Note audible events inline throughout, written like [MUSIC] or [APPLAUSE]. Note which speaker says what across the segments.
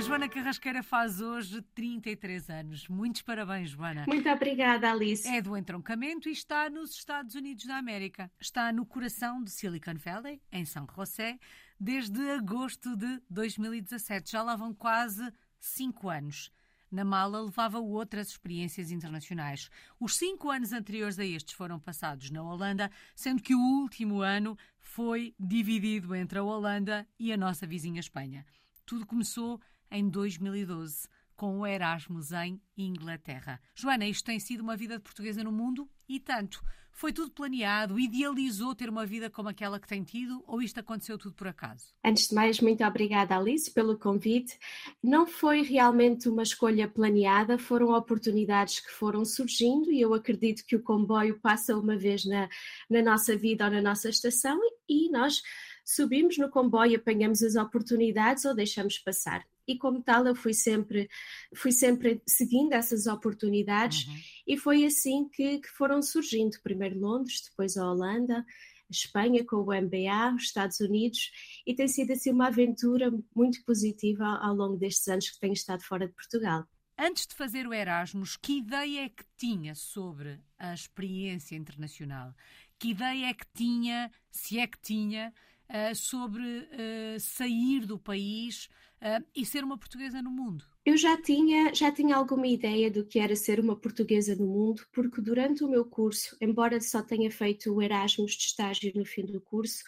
Speaker 1: A Joana Carrasqueira faz hoje 33 anos. Muitos parabéns, Joana.
Speaker 2: Muito obrigada, Alice.
Speaker 1: É do entroncamento e está nos Estados Unidos da América. Está no coração de Silicon Valley, em São José, desde agosto de 2017. Já lá vão quase cinco anos. Na mala levava outras experiências internacionais. Os cinco anos anteriores a estes foram passados na Holanda, sendo que o último ano foi dividido entre a Holanda e a nossa vizinha Espanha. Tudo começou em 2012 com o Erasmus em Inglaterra. Joana, isto tem sido uma vida de portuguesa no mundo e tanto. Foi tudo planeado? Idealizou ter uma vida como aquela que tem tido ou isto aconteceu tudo por acaso?
Speaker 2: Antes de mais, muito obrigada, Alice, pelo convite. Não foi realmente uma escolha planeada, foram oportunidades que foram surgindo e eu acredito que o comboio passa uma vez na, na nossa vida ou na nossa estação e nós subimos no comboio, apanhamos as oportunidades ou deixamos passar e como tal eu fui sempre fui sempre seguindo essas oportunidades uhum. e foi assim que, que, foram surgindo primeiro Londres depois a Holanda Espanha com o MBA os Estados Unidos e tem sido assim uma aventura muito positiva ao longo destes anos que tenho estado fora de Portugal
Speaker 1: Antes de fazer o Erasmus, que ideia é que tinha sobre a experiência internacional? Que ideia é que tinha, se é que tinha, uh, sobre uh, sair do país uh, e ser uma portuguesa no mundo?
Speaker 2: Eu já tinha, já tinha alguma ideia do que era ser uma portuguesa no mundo, porque durante o meu curso, embora só tenha feito o Erasmus de estágio no fim do curso,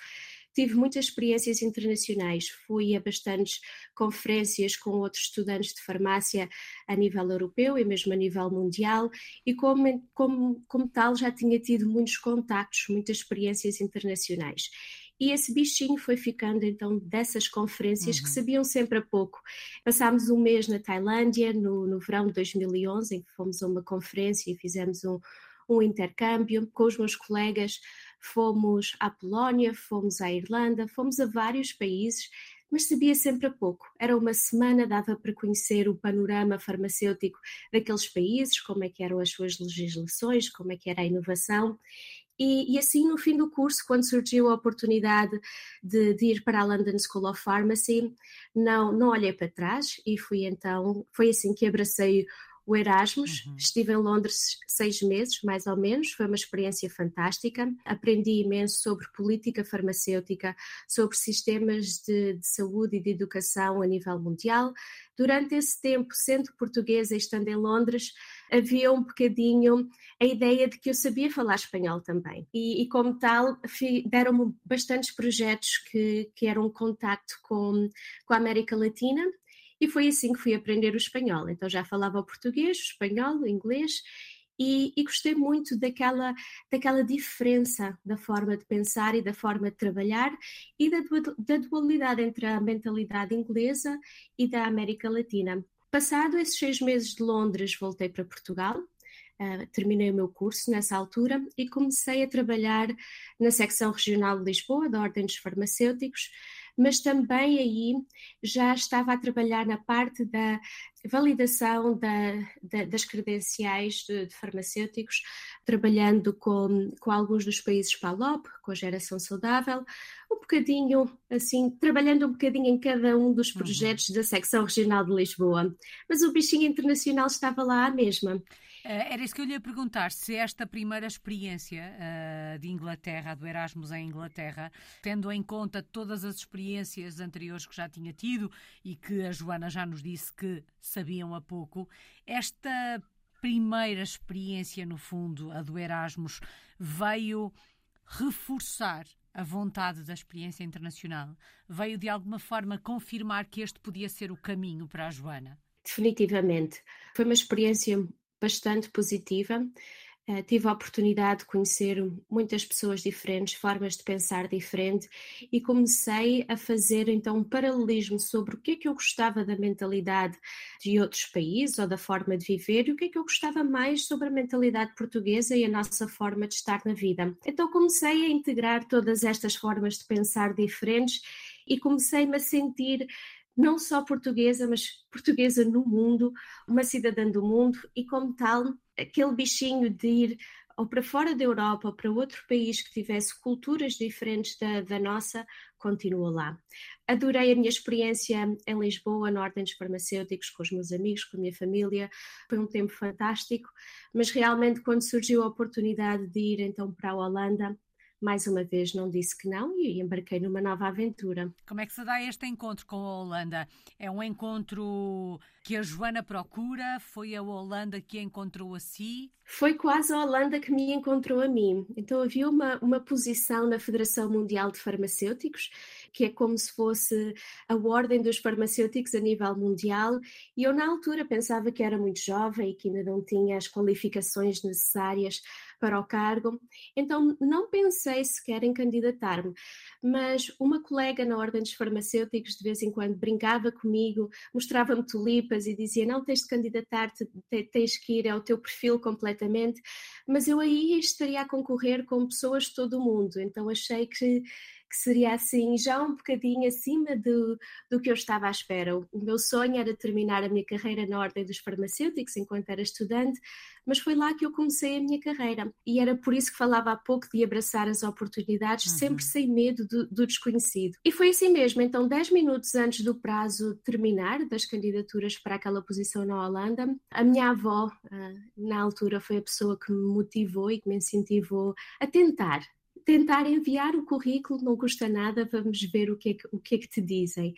Speaker 2: tive muitas experiências internacionais. Fui a bastantes conferências com outros estudantes de farmácia a nível europeu e mesmo a nível mundial, e como, como, como tal já tinha tido muitos contactos, muitas experiências internacionais. E esse bichinho foi ficando então dessas conferências uhum. que sabiam sempre a pouco. Passámos um mês na Tailândia, no, no verão de 2011, em que fomos a uma conferência e fizemos um, um intercâmbio com os meus colegas. Fomos à Polónia, fomos à Irlanda, fomos a vários países mas sabia sempre a pouco. Era uma semana, dava para conhecer o panorama farmacêutico daqueles países, como é que eram as suas legislações, como é que era a inovação, e, e, assim, no fim do curso, quando surgiu a oportunidade de, de, ir para a London School of Pharmacy, não, não olhei para trás e fui então, foi assim que abracei o Erasmus. Uhum. Estive em Londres seis meses, mais ou menos. Foi uma experiência fantástica. Aprendi imenso sobre política farmacêutica, sobre sistemas de, de saúde e de educação a nível mundial. Durante esse tempo, sendo portuguesa e estando em Londres, havia um bocadinho a ideia de que eu sabia falar espanhol também. E, e como tal, deram-me bastantes projetos que, que eram um contacto com, com a América Latina e foi assim que fui aprender o espanhol. Então já falava o português, o espanhol, o inglês e, e, gostei muito daquela, daquela diferença da forma de pensar e da forma de trabalhar e da, da dualidade entre a mentalidade inglesa e da América Latina. Passado esses seis meses de Londres, voltei para Portugal. Uh, terminei o meu curso nessa altura e comecei a trabalhar na secção regional de Lisboa, da Ordem dos Farmacêuticos, mas também aí já estava a trabalhar na parte da validação da, da, das credenciais de, de, farmacêuticos, trabalhando com, com alguns dos países PALOP, com a geração saudável, um bocadinho assim, trabalhando um bocadinho em cada um dos uhum. projetos uhum. da secção regional de Lisboa. Mas o bichinho internacional estava lá à mesma.
Speaker 1: Eh, era isso que eu lhe ia perguntar, se esta primeira experiência uh, de Inglaterra, do Erasmus em Inglaterra, tendo em conta todas as experiências anteriores que já tinha tido e que a Joana já nos disse que sabiam há pouco, esta primeira experiência, no fundo, a do Erasmus, veio reforçar a vontade da experiência internacional? Veio de alguma forma confirmar que este podia ser o caminho para a Joana?
Speaker 2: Definitivamente. Foi uma experiência bastante positiva. Uh, tive a oportunidade de conhecer muitas pessoas diferentes, formas de pensar diferente e comecei a fazer então um paralelismo sobre o que é que eu gostava da mentalidade de outros países ou da forma de viver e o que é que eu gostava mais sobre a mentalidade portuguesa e a nossa forma de estar na vida. Então comecei a integrar todas estas formas de pensar diferentes e comecei-me a sentir não só portuguesa, mas portuguesa no mundo, uma cidadã do mundo e, como tal, aquele bichinho de ir ou para fora da Europa, ou para outro país que tivesse culturas diferentes da, da nossa, continuo lá. Adorei a minha experiência em Lisboa, na Ordem dos Farmacêuticos, com os meus amigos, com a minha família. Foi um tempo fantástico, mas realmente quando surgiu a oportunidade de ir então para a Holanda, mais uma vez não disse que não e embarquei numa nova aventura.
Speaker 1: Como é que se dá este encontro com a Holanda? É um encontro que a Joana procura? Foi a Holanda que a encontrou a si?
Speaker 2: Foi quase a Holanda que me encontrou a mim. Então havia uma, uma posição na Federação Mundial de Farmacêuticos, que é como se fosse a ordem dos farmacêuticos a nível mundial, e eu na altura pensava que era muito jovem e que ainda não tinha as qualificações necessárias para o cargo, então não pensei sequer em candidatar-me. Mas uma colega na Ordem dos Farmacêuticos de vez em quando brincava comigo, mostrava-me tulipas e dizia: Não tens de candidatar-te, tens que ir ao teu perfil completamente. Mas eu aí estaria a concorrer com pessoas de todo o mundo, então achei que que seria assim já um bocadinho acima do, do que eu estava à espera. O, meu sonho era terminar a minha carreira na Ordem dos Farmacêuticos enquanto era estudante, mas foi lá que eu comecei a minha carreira. E era por isso que falava há pouco de abraçar as oportunidades, uhum. sempre sem medo do, do, desconhecido. E foi assim mesmo. Então, 10 minutos antes do prazo terminar das candidaturas para aquela posição na Holanda, a minha avó, ah, na altura, foi a pessoa que me motivou e que me incentivou a tentar tentar enviar o currículo, não custa nada, vamos ver o que é que, o que, é que te dizem.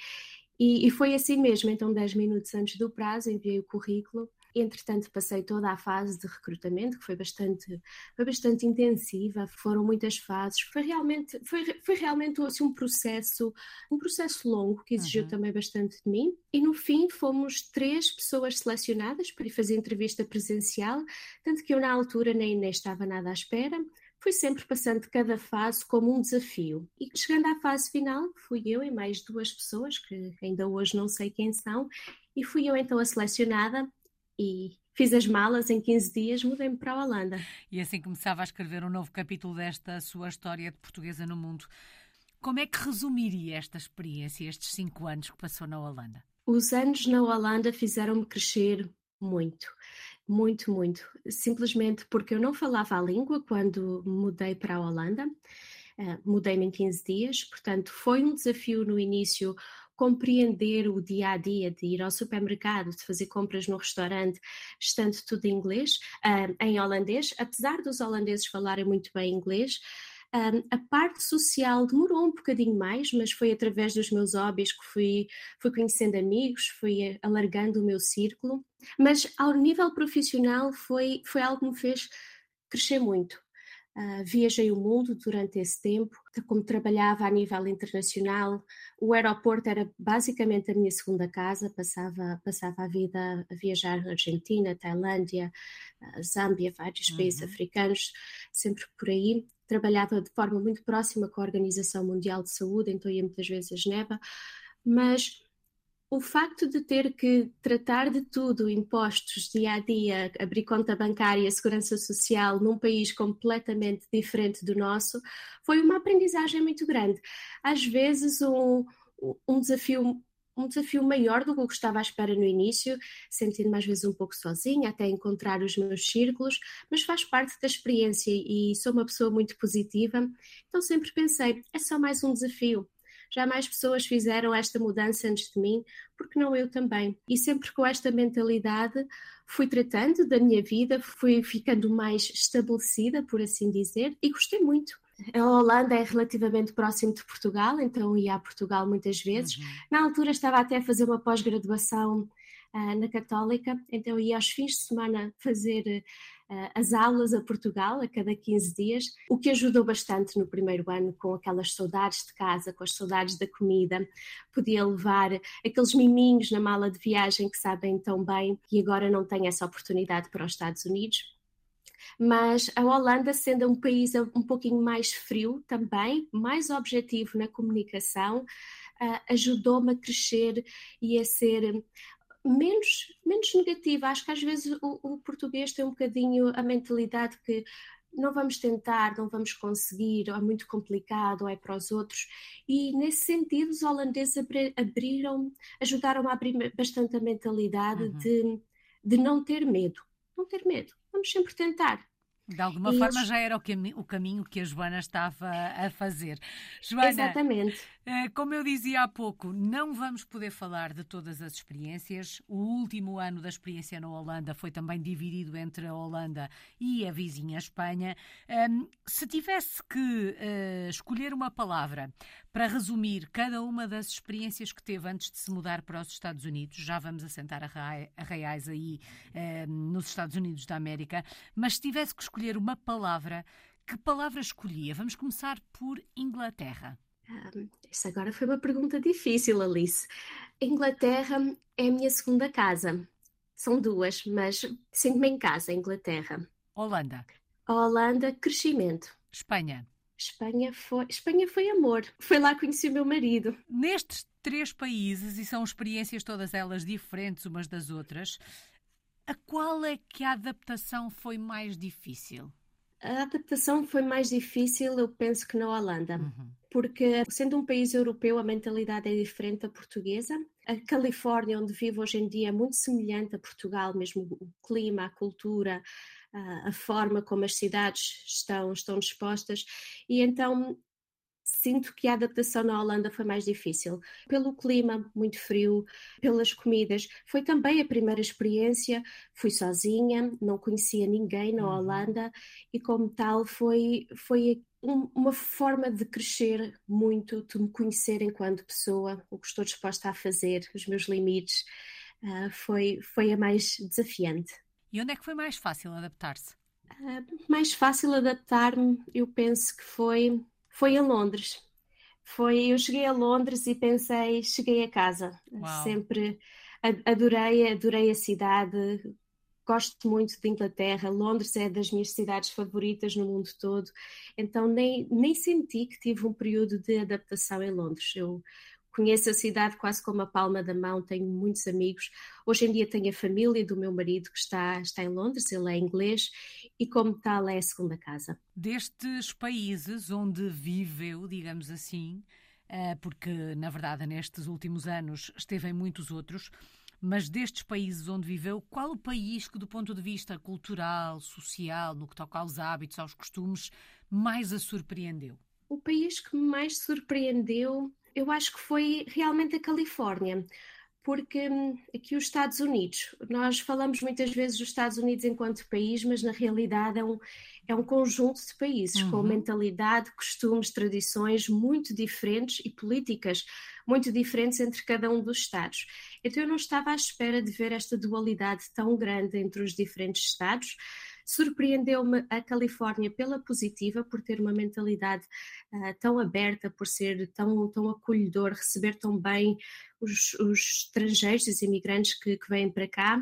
Speaker 2: E, e, foi assim mesmo, então 10 minutos antes do prazo enviei o currículo, entretanto passei toda a fase de recrutamento, que foi bastante, foi bastante intensiva, foram muitas fases, foi realmente, foi, foi realmente assim, um processo, um processo longo que exigiu uhum. também bastante de mim, e no fim fomos três pessoas selecionadas para ir fazer entrevista presencial, tanto que eu na altura nem, nem estava nada à espera, fui sempre passando cada fase como um desafio. E chegando à fase final, fui eu e mais duas pessoas, que ainda hoje não sei quem são, e fui eu então a selecionada e fiz as malas em 15 dias, mudei-me para a Holanda.
Speaker 1: E assim começava a escrever um novo capítulo desta sua história de portuguesa no mundo. Como é que resumiria esta experiência, estes cinco anos que passou na Holanda?
Speaker 2: Os anos na Holanda fizeram-me crescer muito. Muito, muito. Simplesmente porque eu não falava a língua quando mudei para a Holanda. Uh, Mudei-me em 15 dias, portanto, foi um desafio no início compreender o dia a dia, de ir ao supermercado, de fazer compras no restaurante, estando tudo em inglês, uh, em holandês, apesar dos holandeses falarem muito bem inglês. Um, a parte social demorou um bocadinho mais, mas foi através dos meus hobbies que fui, fui conhecendo amigos, fui alargando o meu círculo. Mas ao nível profissional foi, foi algo que me fez crescer muito. Uh, viajei o mundo durante esse tempo, como trabalhava a nível internacional, o aeroporto era basicamente a minha segunda casa, passava, passava a vida a viajar na Argentina, Tailândia, uh, Zâmbia, vários uhum. países africanos, sempre por aí. Trabalhava de forma muito próxima com a Organização Mundial de Saúde, então ia muitas vezes a Geneva, mas o facto de ter que tratar de tudo, impostos, dia a dia, abrir conta bancária, segurança social, num país completamente diferente do nosso, foi uma aprendizagem muito grande. Às vezes, um, um desafio um desafio maior do que eu estava à espera no início, sentindo-me às vezes um pouco sozinha, até encontrar os meus círculos, mas faz parte da experiência e sou uma pessoa muito positiva, então sempre pensei, é só mais um desafio, já mais pessoas fizeram esta mudança antes de mim, porque não eu também? E sempre com esta mentalidade fui tratando da minha vida, fui ficando mais estabelecida, por assim dizer, e gostei muito. A Holanda é relativamente próximo de Portugal, então ia a Portugal muitas vezes. Uhum. Na altura estava até a fazer uma pós-graduação uh, na Católica, então ia aos fins de semana fazer uh, as aulas a Portugal a cada 15 dias, o que ajudou bastante no primeiro ano com aquelas saudades de casa, com as saudades da comida. Podia levar aqueles miminhos na mala de viagem que sabem tão bem e agora não tenho essa oportunidade para os Estados Unidos mas a Holanda, sendo um país um pouquinho mais frio também, mais objetivo na comunicação, uh, ajudou-me a crescer e a ser menos, menos negativa. Acho que às vezes o, o, português tem um bocadinho a mentalidade que não vamos tentar, não vamos conseguir, ou é muito complicado, ou é para os outros. E nesse sentido, os holandeses abriram, ajudaram a abrir bastante a mentalidade uhum. de, de não ter medo. Não ter medo, vamos sempre tentar.
Speaker 1: De alguma e forma eles... já era o, cami o, caminho que a Joana estava a fazer. Joana,
Speaker 2: Exatamente.
Speaker 1: Eh, como eu dizia há pouco, não vamos poder falar de todas as experiências. O último ano da experiência na Holanda foi também dividido entre a Holanda e a vizinha Espanha. Um, se tivesse que uh, escolher uma palavra para resumir cada uma das experiências que teve antes de se mudar para os Estados Unidos, já vamos assentar arraiais aí uh, nos Estados Unidos da América, mas se tivesse que escolher uma palavra, que palavra escolhia? Vamos começar por Inglaterra.
Speaker 2: Um, isso agora foi uma pergunta difícil, Alice. Inglaterra é a minha segunda casa. São duas, mas sinto-me em casa, Inglaterra.
Speaker 1: Holanda.
Speaker 2: Holanda, crescimento.
Speaker 1: Espanha.
Speaker 2: Espanha foi, Espanha foi amor. Foi lá que conheci o meu marido.
Speaker 1: Nestes três países, e são experiências todas elas diferentes umas das outras, a qual é que a adaptação foi mais difícil?
Speaker 2: A adaptação foi mais difícil, eu penso que na Holanda, uhum. porque sendo um país europeu, a mentalidade é diferente da portuguesa. A Califórnia, onde vivo hoje em dia, é muito semelhante a Portugal, mesmo o clima, a cultura, a forma como as cidades estão, estão dispostas, e então sinto que a adaptação na Holanda foi mais difícil. Pelo clima muito frio, pelas comidas. Foi também a primeira experiência. Fui sozinha, não conhecia ninguém na uhum. Holanda e, como tal, foi, foi um, uma forma de crescer muito, de me conhecer enquanto pessoa, o que estou disposta a fazer, os meus limites. Uh, foi, foi a mais desafiante.
Speaker 1: E onde é que foi mais fácil adaptar-se?
Speaker 2: Uh, mais fácil adaptar-me, eu penso que foi foi em Londres. Foi, eu cheguei a Londres e pensei, cheguei a casa. Uau. Sempre adorei, adorei a cidade, gosto muito de Inglaterra, Londres é das minhas cidades favoritas no mundo todo, então nem, nem senti que tive um período de adaptação em Londres. Eu conheço a cidade quase como a palma da mão, tenho muitos amigos. Hoje em dia tenho a família do meu marido que está, está em Londres, ele é inglês e, como tal, é a segunda casa.
Speaker 1: Destes países onde viveu, digamos assim, eh, porque na verdade nestes últimos anos esteve em muitos outros, mas destes países onde viveu, qual o país que, do ponto de vista cultural, social, no que toca aos hábitos, aos costumes, mais a surpreendeu?
Speaker 2: O país que mais surpreendeu eu acho que foi realmente a Califórnia, porque hum, aqui os Estados Unidos, nós falamos muitas vezes dos Estados Unidos enquanto país, mas na realidade é um, é um conjunto de países uhum. com mentalidade, costumes, tradições muito diferentes e políticas muito diferentes entre cada um dos Estados. Então eu não estava à espera de ver esta dualidade tão grande entre os diferentes Estados. Surpreendeu-me a Califórnia pela positiva, por ter uma mentalidade uh, tão aberta, por ser tão, tão acolhedor, receber tão bem os, os estrangeiros, os imigrantes que, que vêm para cá.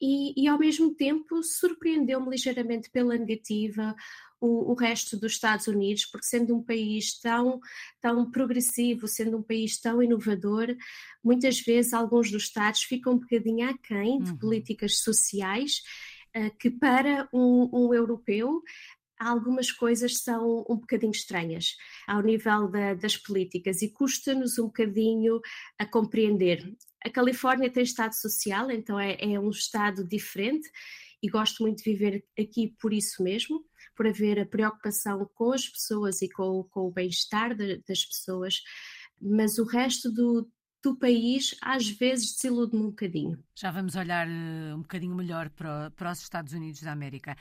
Speaker 2: E, e, ao mesmo tempo surpreendeu-me ligeiramente pela negativa o, o, resto dos Estados Unidos, porque sendo um país tão, tão progressivo, sendo um país tão inovador, muitas vezes alguns dos Estados ficam um bocadinho aquém de uhum. políticas sociais que para um, um europeu algumas coisas são um bocadinho estranhas ao nível da, das políticas e custa-nos um bocadinho a compreender. A Califórnia tem Estado social, então é, é, um Estado diferente e gosto muito de viver aqui por isso mesmo, por haver a preocupação com as pessoas e com, com o bem-estar das pessoas, mas o resto do, do país às vezes desilude-me um bocadinho.
Speaker 1: Já vamos olhar uh, um bocadinho melhor para, para, os Estados Unidos da América.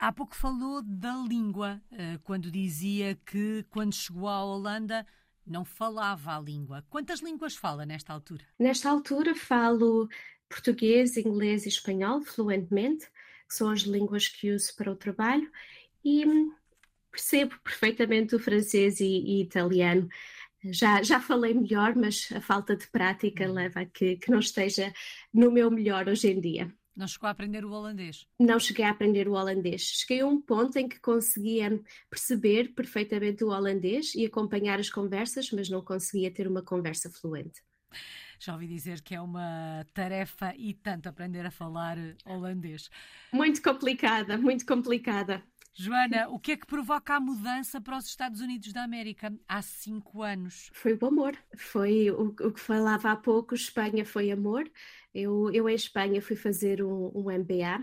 Speaker 1: Há pouco falou da língua, uh, quando dizia que quando chegou à Holanda não falava a língua. Quantas línguas fala nesta altura?
Speaker 2: Nesta altura falo português, inglês e espanhol fluentemente, que são as línguas que uso para o trabalho, e percebo perfeitamente o francês e, e italiano já, já falei melhor, mas a falta de prática uhum. leva a que, que não esteja no meu melhor hoje em dia.
Speaker 1: Não chegou a aprender o holandês?
Speaker 2: Não cheguei a aprender o holandês. Cheguei a um ponto em que conseguia perceber perfeitamente o holandês e acompanhar as conversas, mas não conseguia ter uma conversa fluente.
Speaker 1: Já ouvi dizer que é uma tarefa e tanto aprender a falar holandês.
Speaker 2: Muito complicada, muito complicada.
Speaker 1: Joana, o que é que provoca a mudança para os Estados Unidos da América há cinco anos?
Speaker 2: Foi o amor. Foi o, o que falava há pouco, Espanha foi amor. Eu, eu em Espanha fui fazer um, um MBA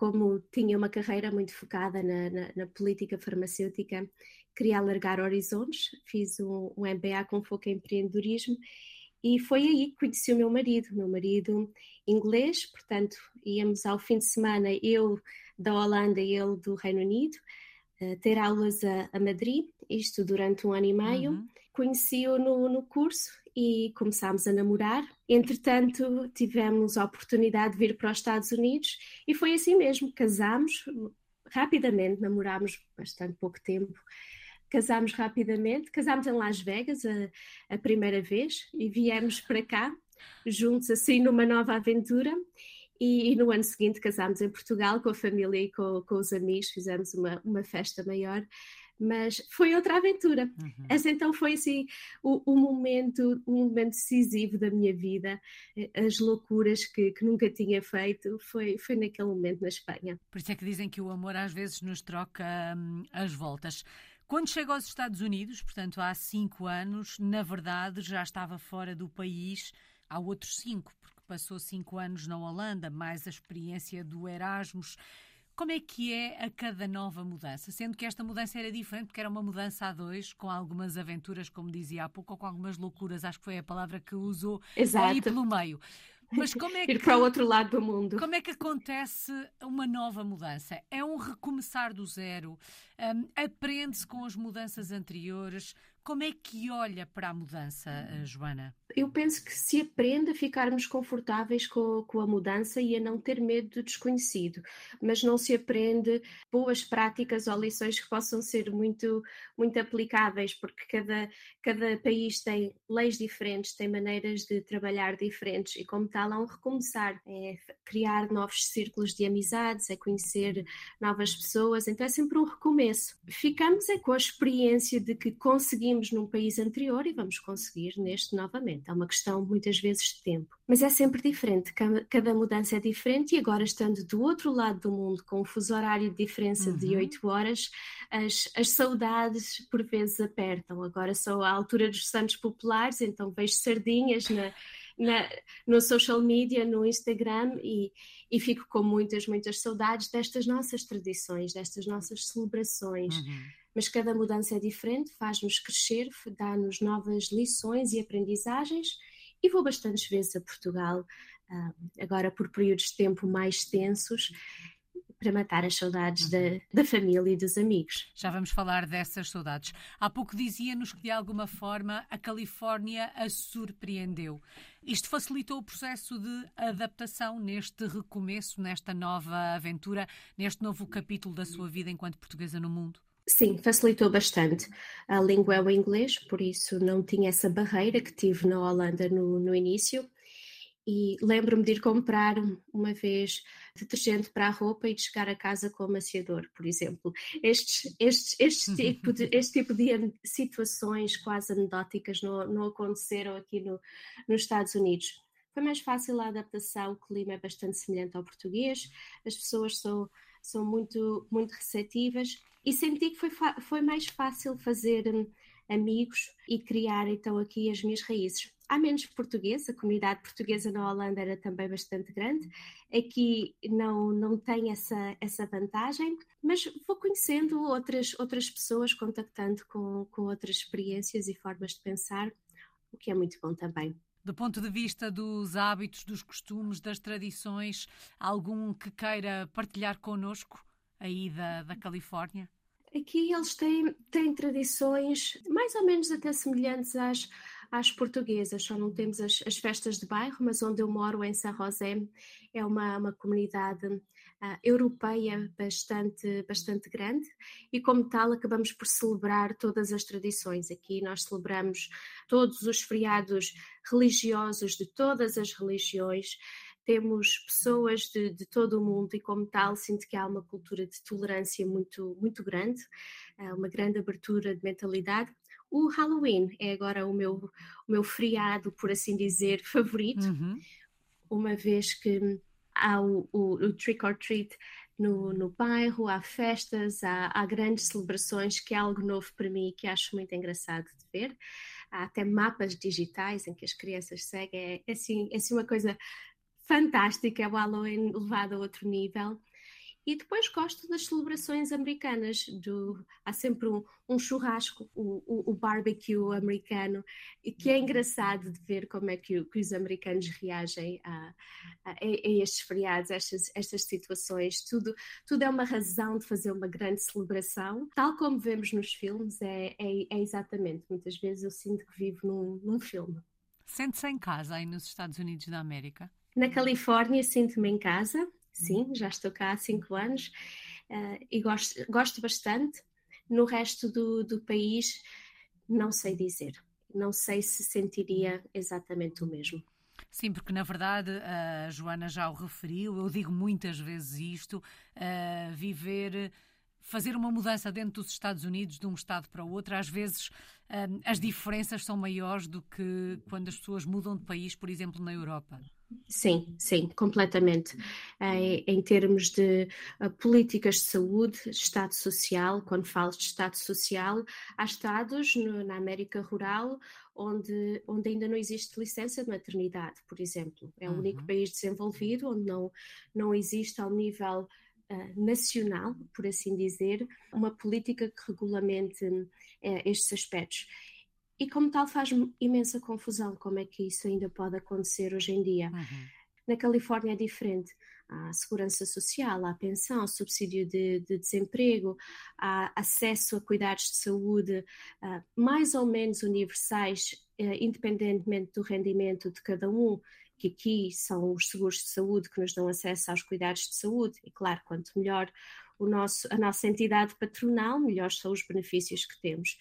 Speaker 2: como tinha uma carreira muito focada na, na, na política farmacêutica, queria alargar horizontes, fiz um, um MBA com foco em empreendedorismo e foi aí que conheci o meu marido, meu marido inglês, portanto, íamos ao fim de semana, eu da Holanda e ele do Reino Unido, ter aulas a, a, Madrid, isto durante um ano e meio. Uhum. Conheci-o no, no curso e começámos a namorar. Entretanto, tivemos a oportunidade de vir para os Estados Unidos e foi assim mesmo, casámos rapidamente, namorámos bastante pouco tempo casámos rapidamente, casámos em Las Vegas a, a primeira vez e viemos para cá juntos assim numa nova aventura e, e, no ano seguinte casámos em Portugal com a família e com, com os amigos, fizemos uma, uma festa maior mas foi outra aventura. Uhum. Essa então foi assim o, o, momento, um momento decisivo da minha vida, as loucuras que, que, nunca tinha feito, foi, foi naquele momento na Espanha.
Speaker 1: Por isso é que dizem que o amor às vezes nos troca hum, as voltas. Quando chegou aos Estados Unidos, portanto há cinco anos, na verdade já estava fora do país há outros cinco, porque passou cinco anos na Holanda, mais a experiência do Erasmus. Como é que é a cada nova mudança? Sendo que esta mudança era diferente, porque era uma mudança a dois, com algumas aventuras, como dizia há pouco, ou com algumas loucuras, acho que foi a palavra que usou Exato. aí pelo meio.
Speaker 2: Mas como é [LAUGHS] que, Ir para o outro lado do mundo.
Speaker 1: Como é que acontece uma nova mudança? É um recomeçar do zero? Um, Aprende-se com as mudanças anteriores? Como é que olha para a mudança, eh, Joana?
Speaker 2: Eu penso que se aprende a ficarmos confortáveis com, com, a mudança e a não ter medo do desconhecido, mas não se aprende boas práticas ou lições que possam ser muito, muito aplicáveis, porque cada, cada país tem leis diferentes, tem maneiras de trabalhar diferentes e, como tal, há um recomeçar, é criar novos círculos de amizades, é conhecer novas pessoas, então é sempre um recomeço. Ficamos é com a experiência de que conseguimos num país anterior e vamos conseguir neste novamente. É uma questão muitas vezes de tempo. Mas é sempre diferente, cada mudança é diferente e agora estando do outro lado do mundo com um fuso horário de diferença uhum. de 8 horas, as, as saudades por vezes apertam. Agora sou à altura dos Santos Populares, então vejo sardinhas na, na, no social media, no Instagram e, e fico com muitas, muitas saudades destas nossas tradições, destas nossas celebrações. Uhum mas cada mudança é diferente, faz-nos crescer, dá-nos novas lições e aprendizagens. E vou bastantes vezes a Portugal, ah, agora por períodos de tempo mais tensos, para matar as saudades uhum. da, da, família e dos amigos.
Speaker 1: Já vamos falar dessas saudades. Há pouco dizia-nos que, de alguma forma, a Califórnia a surpreendeu. Isto facilitou o processo de adaptação neste recomeço, nesta nova aventura, neste novo capítulo da sua vida enquanto portuguesa no mundo?
Speaker 2: Sim, facilitou bastante. A língua é o inglês, por isso não tinha essa barreira que tive na Holanda no, no início. E lembro-me de ir comprar uma vez detergente para a roupa e de chegar a casa com amaciador, por exemplo. Estes, estes, este, tipo de, este tipo de situações quase anedóticas não, não aconteceram aqui no, nos Estados Unidos. Foi mais fácil a adaptação, o clima é bastante semelhante ao português, as pessoas são, são muito, muito receptivas e senti que foi, foi mais fácil fazer hum, amigos e criar então aqui as minhas raízes. Há menos português, a comunidade portuguesa na Holanda era também bastante grande, aqui não, não tem essa, essa vantagem, mas vou conhecendo outras, outras pessoas, contactando com, com outras experiências e formas de pensar, o que é muito bom também.
Speaker 1: Do ponto de vista dos hábitos, dos costumes, das tradições, algum que queira partilhar connosco? Aí da, da Califórnia?
Speaker 2: Aqui eles têm, têm tradições mais ou menos até semelhantes às, às portuguesas, só não temos as, as festas de bairro, mas onde eu moro, em São José, é uma, uma comunidade uh, europeia bastante, bastante grande e, como tal, acabamos por celebrar todas as tradições. Aqui nós celebramos todos os feriados religiosos de todas as religiões temos pessoas de, de, todo o mundo e, como tal, sinto que há uma cultura de tolerância muito, muito grande, uma grande abertura de mentalidade. O Halloween é agora o meu, o meu feriado, por assim dizer, [LAUGHS] favorito, uhum. uma vez que há o, o, o trick or treat no, no bairro, há festas, há, há, grandes celebrações, que é algo novo para mim e que acho muito engraçado de ver. Há até mapas digitais em que as crianças seguem, é, é assim, é assim uma coisa fantástica, é o Halloween levado a outro nível. E depois gosto das celebrações americanas. Do, há sempre um, um churrasco, o, o, o, barbecue americano, e que é engraçado de ver como é que, que os americanos reagem a, a, a, estes feriados, a estas, estas situações. Tudo, tudo é uma razão de fazer uma grande celebração, tal como vemos nos filmes, é, é, é exatamente. Muitas vezes eu sinto que vivo num, num filme.
Speaker 1: Sente-se em casa aí nos Estados Unidos da América?
Speaker 2: Na Califórnia sinto-me em casa, sim, já estou cá há cinco anos uh, e gosto, gosto bastante. No resto do, do país, não sei dizer. Não sei se sentiria exatamente o mesmo.
Speaker 1: Sim, porque na verdade a Joana já o referiu, eu digo muitas vezes isto: uh, viver fazer uma mudança dentro dos Estados Unidos, de um Estado para o outro, às vezes um, as diferenças são maiores do que quando as pessoas mudam de país, por exemplo, na Europa.
Speaker 2: Sim, sim, completamente. Em, em termos de uh, políticas de saúde, Estado Social, quando falo de Estado Social, há estados no, na América Rural onde, onde ainda não existe licença de maternidade, por exemplo. É o uhum. único país desenvolvido onde não, não existe ao nível uh, nacional, por assim dizer, uma política que regulamente uh, estes aspectos. E como tal faz imensa confusão como é que isso ainda pode acontecer hoje em dia. Uhum. Na Califórnia é diferente. Há segurança social, há pensão, subsídio de, de desemprego, há acesso a cuidados de saúde uh, mais ou menos universais, uh, independentemente do rendimento de cada um, que aqui são os seguros de saúde que nos dão acesso aos cuidados de saúde. E claro, quanto melhor o nosso, a nossa entidade patronal, melhores são os benefícios que temos.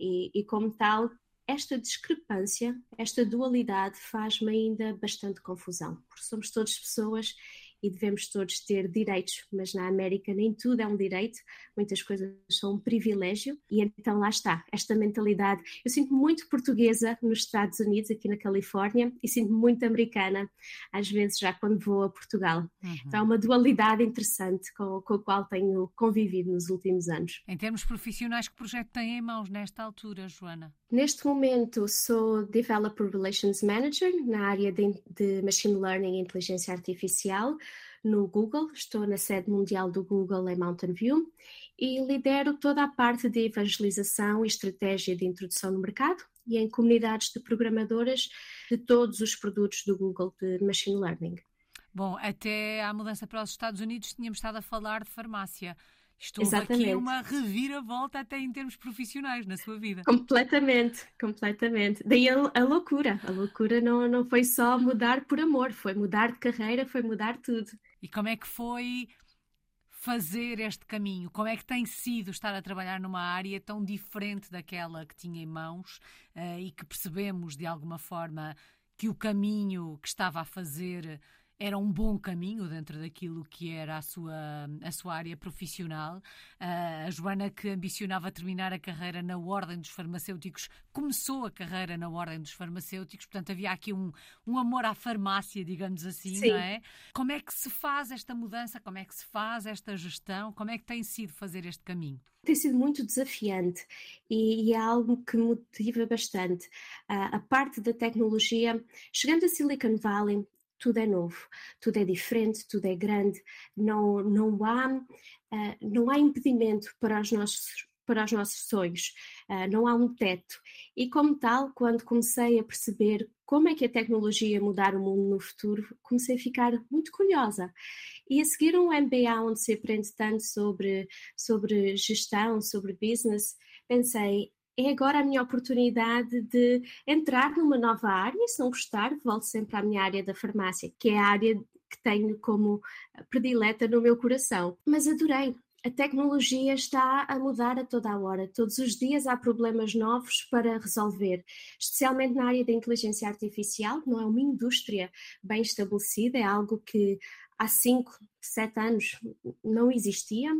Speaker 2: E, e como tal, esta discrepância, esta dualidade faz-me ainda bastante confusão, porque somos todas pessoas e devemos todos ter direitos, mas na América nem tudo é um direito, muitas coisas são um privilégio, e então lá está, esta mentalidade. Eu sinto muito portuguesa nos Estados Unidos, aqui na Califórnia, e sinto muito americana, às vezes já quando vou a Portugal. Uhum. Então é uma dualidade interessante com, com a qual tenho convivido nos últimos anos.
Speaker 1: Em termos profissionais, que projeto tem em mãos nesta altura, Joana?
Speaker 2: Neste momento sou Developer Relations Manager na área de, de Machine Learning e Inteligência Artificial no Google. Estou na sede mundial do Google em Mountain View e lidero toda a parte de evangelização e estratégia de introdução no mercado e em comunidades de programadoras de todos os produtos do Google de Machine Learning.
Speaker 1: Bom, até à mudança para os Estados Unidos tínhamos estado a falar de farmácia. Estou aqui uma reviravolta até em termos profissionais na sua vida.
Speaker 2: Completamente, completamente. Daí a, a, loucura. A loucura não, não foi só mudar por amor, foi mudar de carreira, foi mudar tudo.
Speaker 1: E como é que foi fazer este caminho? Como é que tem sido estar a trabalhar numa área tão diferente daquela que tinha em mãos uh, e que percebemos de alguma forma que o caminho que estava a fazer era um bom caminho dentro daquilo que era a sua, a sua área profissional. Uh, a Joana, que ambicionava terminar a carreira na Ordem dos Farmacêuticos, começou a carreira na Ordem dos Farmacêuticos, portanto havia aqui um, um amor à farmácia, digamos assim, Sim. não é? Como é que se faz esta mudança? Como é que se faz esta gestão? Como é que tem sido fazer este caminho?
Speaker 2: Tem sido muito desafiante e, e é algo que motiva bastante. Uh, a parte da tecnologia, chegando a Silicon Valley, tudo é novo, tudo é diferente, tudo é grande, não, não, há, uh, não há impedimento para os nossos para os nossos sonhos, uh, não há um teto. E como tal, quando comecei a perceber como é que a tecnologia ia mudar o mundo no futuro, comecei a ficar muito curiosa. E a seguir um MBA onde se aprende tanto sobre, sobre gestão, sobre business, pensei, é agora a minha oportunidade de entrar numa nova área. Se não gostar, volto sempre à minha área da farmácia, que é a área que tenho como predileta no meu coração. Mas adorei. A tecnologia está a mudar a toda a hora. Todos os dias há problemas novos para resolver, especialmente na área da inteligência artificial, que não é uma indústria bem estabelecida, é algo que há 5, 7 anos não existia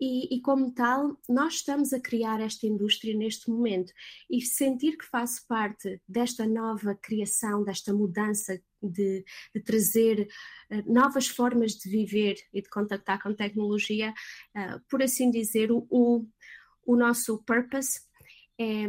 Speaker 2: e, e, como tal, nós estamos a criar esta indústria neste momento e sentir que faço parte desta nova criação, desta mudança de, de trazer uh, novas formas de viver e de contactar com tecnologia, uh, por assim dizer, o, o, o nosso purpose é,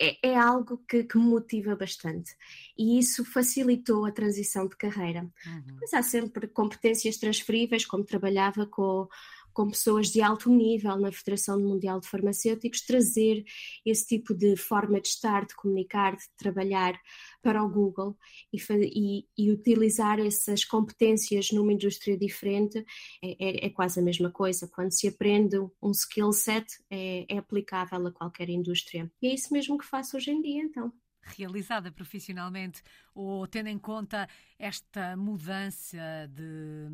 Speaker 2: é, é algo que, que, me motiva bastante e isso facilitou a transição de carreira. Uhum. Há sempre competências transferíveis, como trabalhava com, com pessoas de alto nível na Federação Mundial de Farmacêuticos, trazer esse tipo de forma de estar, de comunicar, de trabalhar para o Google e, e, e utilizar essas competências numa indústria diferente é, é, é, quase a mesma coisa. Quando se aprende um skill set, é, é aplicável a qualquer indústria. E é isso mesmo que faço hoje em dia, então
Speaker 1: realizada profissionalmente ou tendo em conta esta mudança de,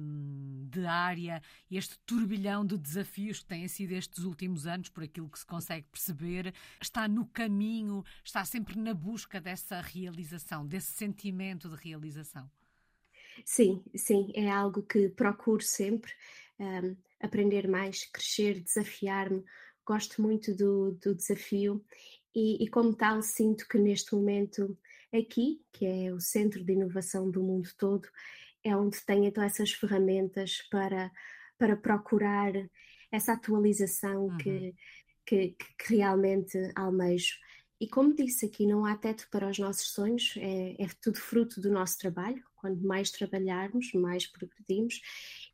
Speaker 1: de área este turbilhão de desafios que têm sido estes últimos anos, por aquilo que se consegue perceber, está no caminho, está sempre na busca dessa realização, desse sentimento de realização?
Speaker 2: Sim, sim, é algo que procuro sempre. Um, aprender mais, crescer, desafiar-me. Gosto muito do, do desafio e, e, como tal, sinto que neste momento aqui, que é o centro de inovação do mundo todo, é onde tenho então essas ferramentas para, para procurar essa atualização uhum. que, que, que, realmente almejo. E como disse aqui, não há teto para os nossos sonhos, é, é tudo fruto do nosso trabalho. Quanto mais trabalharmos, mais progredimos.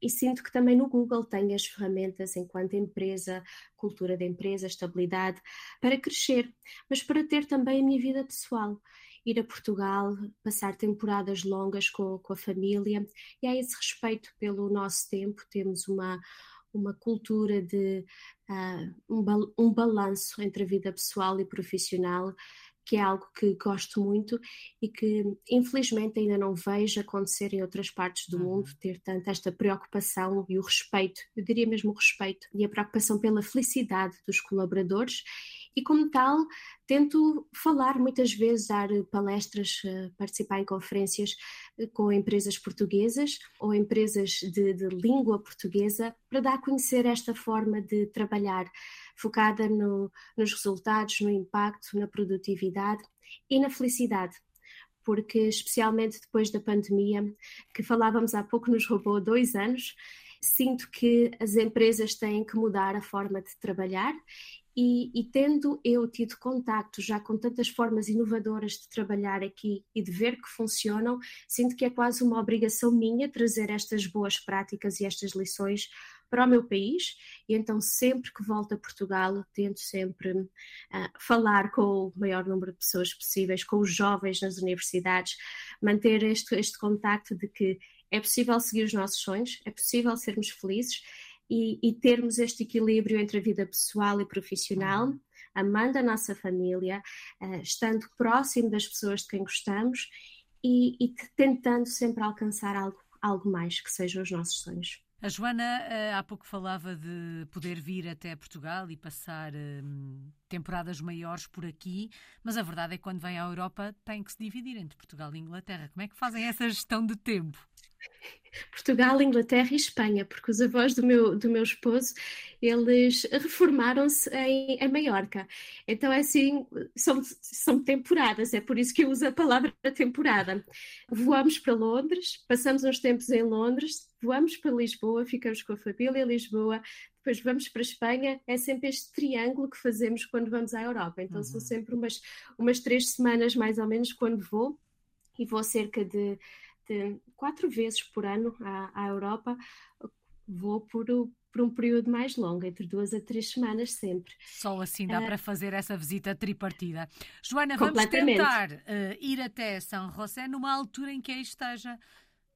Speaker 2: E sinto que também no Google tenho as ferramentas enquanto empresa, cultura de empresa, estabilidade, para crescer, mas para ter também a minha vida pessoal. Ir a Portugal, passar temporadas longas com, com a família, e há esse respeito pelo nosso tempo, temos uma, uma cultura de uh, um, um balanço entre a vida pessoal e profissional que é algo que gosto muito e que infelizmente ainda não vejo acontecer em outras partes do uhum. mundo, ter tanto esta preocupação e o respeito, eu diria mesmo o respeito e a preocupação pela felicidade dos colaboradores e como tal tento falar muitas vezes, dar palestras, eh, participar em conferências eh, com empresas portuguesas ou empresas de, de língua portuguesa para dar a conhecer esta forma de trabalhar focada no, nos resultados, no impacto, na produtividade e na felicidade. Porque, especialmente depois da pandemia, que falávamos há pouco, nos roubou dois anos, sinto que as empresas têm que mudar a forma de trabalhar e, e, tendo eu tido contacto já com tantas formas inovadoras de trabalhar aqui e de ver que funcionam, sinto que é quase uma obrigação minha trazer estas boas práticas e estas lições para o meu país. E então sempre que volto a Portugal tento sempre uh, falar com o maior número de pessoas possíveis, com os jovens nas universidades, manter este, este contacto de que é possível seguir os nossos sonhos, é possível sermos felizes e, e termos este equilíbrio entre a vida pessoal e profissional, amando a nossa família, uh, estando próximo das pessoas de quem gostamos e, e tentando sempre alcançar algo, algo mais que sejam os nossos sonhos.
Speaker 1: A Joana eh, há pouco falava de poder vir até Portugal e passar hum, temporadas maiores por aqui, mas a verdade é que quando vem à Europa tem que se dividir entre Portugal e Inglaterra. Como é que fazem essa gestão de tempo?
Speaker 2: Portugal, Inglaterra e Espanha, porque os avós do meu, do meu esposo, eles reformaram-se em, em Maiorca. Então, é assim, são, são temporadas, é por isso que eu uso a palavra temporada. Voamos para Londres, passamos uns tempos em Londres, voamos para Lisboa, ficamos com a família em Lisboa, depois vamos para a Espanha, é sempre este triângulo que fazemos quando vamos à Europa. Então, uhum. são sempre umas, umas três semanas, mais ou menos, quando vou, e vou cerca de de quatro vezes por ano à, à Europa, vou por, por um período mais longo, entre duas a três semanas sempre.
Speaker 1: Só assim dá uh, para fazer essa visita tripartida. Joana, vamos tentar uh, ir até São José numa altura em que aí esteja.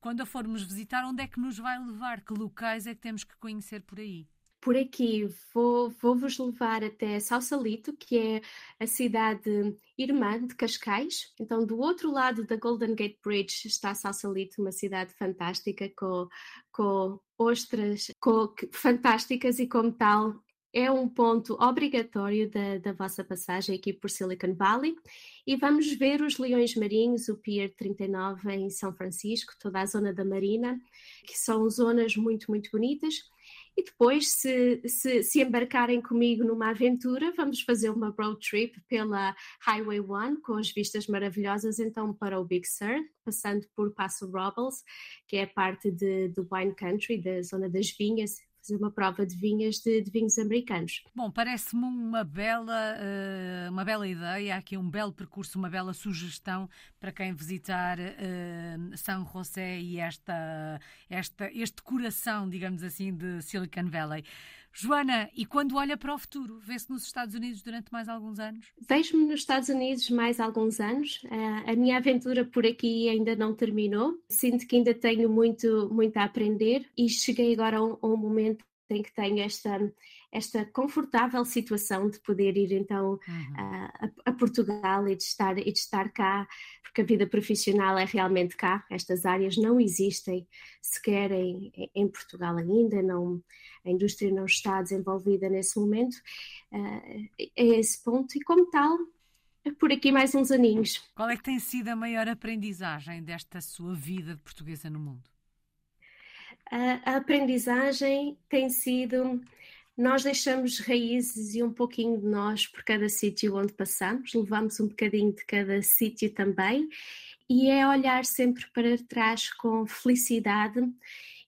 Speaker 1: Quando a formos visitar, onde é que nos vai levar? Que locais é que temos que conhecer por aí?
Speaker 2: Por aqui. Vou, vou-vos levar até Sausalito, que é a cidade irmã de Cascais. Então, do outro lado da Golden Gate Bridge está Sausalito, uma cidade fantástica com, com ostras com, fantásticas e, como tal, é um ponto obrigatório da, da vossa passagem aqui por Silicon Valley. E vamos ver os leões marinhos, o Pier 39 em São Francisco, toda a zona da Marina, que são zonas muito, muito bonitas e depois, se, se, se, embarcarem comigo numa aventura, vamos fazer uma road trip pela Highway 1 com as vistas maravilhosas, então para o Big Sur, passando por Passo Robles, que é parte de, do Wine Country, da zona das vinhas, fazer uma prova de vinhas de, de vinhos americanos.
Speaker 1: Bom, parece-me uma bela, uh, uma bela ideia, aqui um belo percurso, uma bela sugestão para quem visitar uh, São José e esta, esta, este coração, digamos assim, de Silicon Valley. Joana, e quando olha para o futuro, vê-se nos Estados Unidos durante mais alguns anos?
Speaker 2: Vejo-me nos Estados Unidos mais alguns anos. Uh, a minha aventura por aqui ainda não terminou. Sinto que ainda tenho muito, muito a aprender e cheguei agora a um, a um momento em que tenho esta esta confortável situação de poder ir então uhum. a, a, Portugal e de, estar, e de estar cá, porque a vida profissional é realmente cá, estas áreas não existem sequer em, em Portugal ainda, não, a indústria não está desenvolvida nesse momento, uh, é esse ponto, e como tal, é por aqui mais uns aninhos.
Speaker 1: Qual é que tem sido a maior aprendizagem desta sua vida de portuguesa no mundo?
Speaker 2: a aprendizagem tem sido nós deixamos raízes e um pouquinho de nós por cada sítio onde passamos, levamos um bocadinho de cada sítio também, e é olhar sempre para trás com felicidade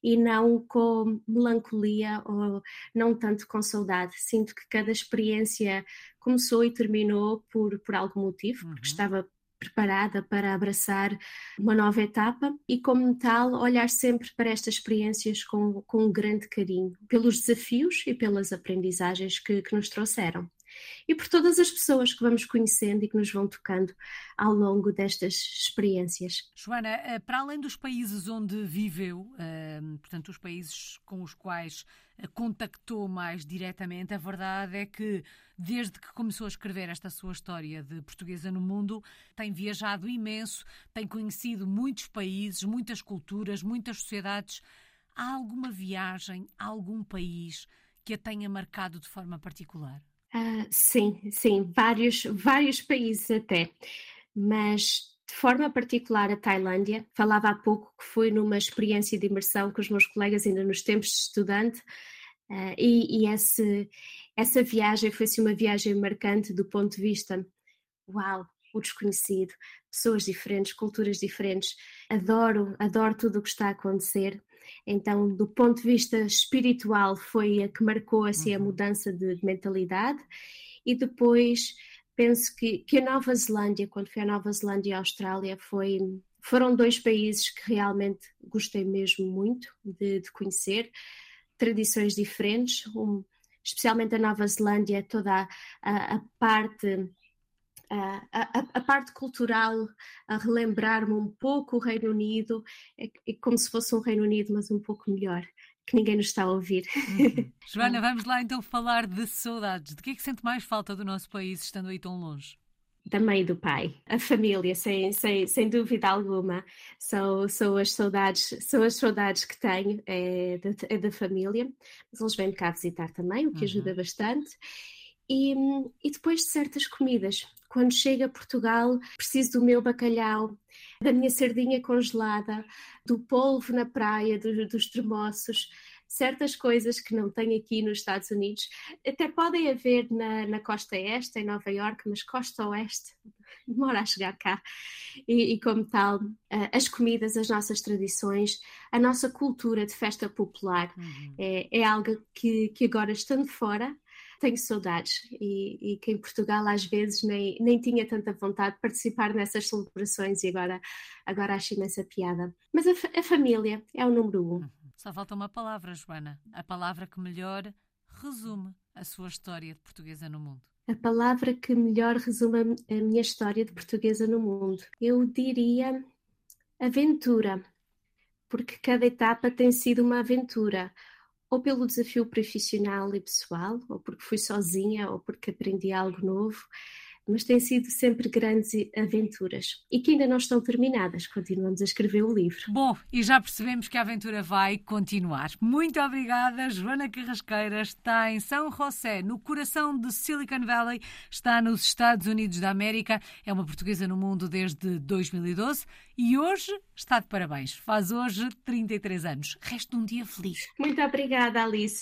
Speaker 2: e não com melancolia ou não tanto com saudade. Sinto que cada experiência começou e terminou por, por algum motivo, porque uhum. estava preparada para abraçar uma nova etapa e, como tal, olhar sempre para estas experiências com, com um grande carinho, pelos desafios e pelas aprendizagens que, que nos trouxeram e por todas as pessoas que vamos conhecendo e que nos vão tocando ao longo destas experiências.
Speaker 1: Joana, eh, para além dos países onde viveu, eh, portanto, os países com os quais contactou mais diretamente, a verdade é que desde que começou a escrever esta sua história de portuguesa no mundo, tem viajado imenso, tem conhecido muitos países, muitas culturas, muitas sociedades. Há alguma viagem algum país que a tenha marcado de forma particular?
Speaker 2: Uh, sim, sim, vários, vários países até, mas de forma particular a Tailândia. Falava há pouco que foi numa experiência de imersão com os meus colegas ainda nos tempos de estudante uh, e, e esse, essa viagem foi-se uma viagem marcante do ponto de vista, uau, o desconhecido, pessoas diferentes, culturas diferentes. Adoro, adoro tudo o que está a acontecer. Então, do ponto de vista espiritual, foi a que marcou assim, a uhum. mudança de, de mentalidade. E depois, penso que, que a Nova Zelândia, quando fui à Nova Zelândia e à Austrália, foi, foram dois países que realmente gostei mesmo muito de, de conhecer. Tradições diferentes, um, especialmente a Nova Zelândia, toda a, a, parte a, a, a, parte cultural a relembrar-me um pouco o Reino Unido, é, é, como se fosse um Reino Unido, mas um pouco melhor, que ninguém nos está a ouvir.
Speaker 1: Uhum. [LAUGHS] Joana, vamos lá então falar de saudades. De que é que sente mais falta do nosso país estando aí tão longe?
Speaker 2: Da mãe e do pai, a família, sem, sem, sem dúvida alguma, são, são as saudades, são as saudades que tenho é da, é da família, mas eles vêm cá visitar também, o que uhum. ajuda bastante. E, e depois de certas comidas, quando chego a Portugal, preciso do meu bacalhau, da minha sardinha congelada, do polvo na praia, do, dos termossos, certas coisas que não tem aqui nos Estados Unidos. Até podem haver na, na costa este, em Nova York, mas costa oeste [LAUGHS] demora a chegar cá. E, e, como tal, as comidas, as nossas tradições, a nossa cultura de festa popular uhum. é, é algo que, que agora, estando fora, tenho saudades e, e, que em Portugal às vezes nem, nem tinha tanta vontade de participar nessas celebrações e agora, agora acho imensa piada. Mas a, a família é o número um.
Speaker 1: Só falta uma palavra, Joana. A palavra que melhor resume a sua história de portuguesa no mundo.
Speaker 2: A palavra que melhor resume a minha história de portuguesa no mundo. Eu diria aventura, porque cada etapa tem sido uma aventura ou pelo desafio profissional e pessoal, ou porque fui sozinha, ou porque aprendi algo novo, mas têm sido sempre grandes aventuras e que ainda não estão terminadas. Continuamos a escrever o livro.
Speaker 1: Bom, e já percebemos que a aventura vai continuar. Muito obrigada, Joana Carrasqueira. Está em São José, no coração de Silicon Valley, está nos Estados Unidos da América. É uma portuguesa no mundo desde 2012 e hoje está de parabéns. Faz hoje 33 anos. Resta um dia feliz.
Speaker 2: Muito obrigada, Alice.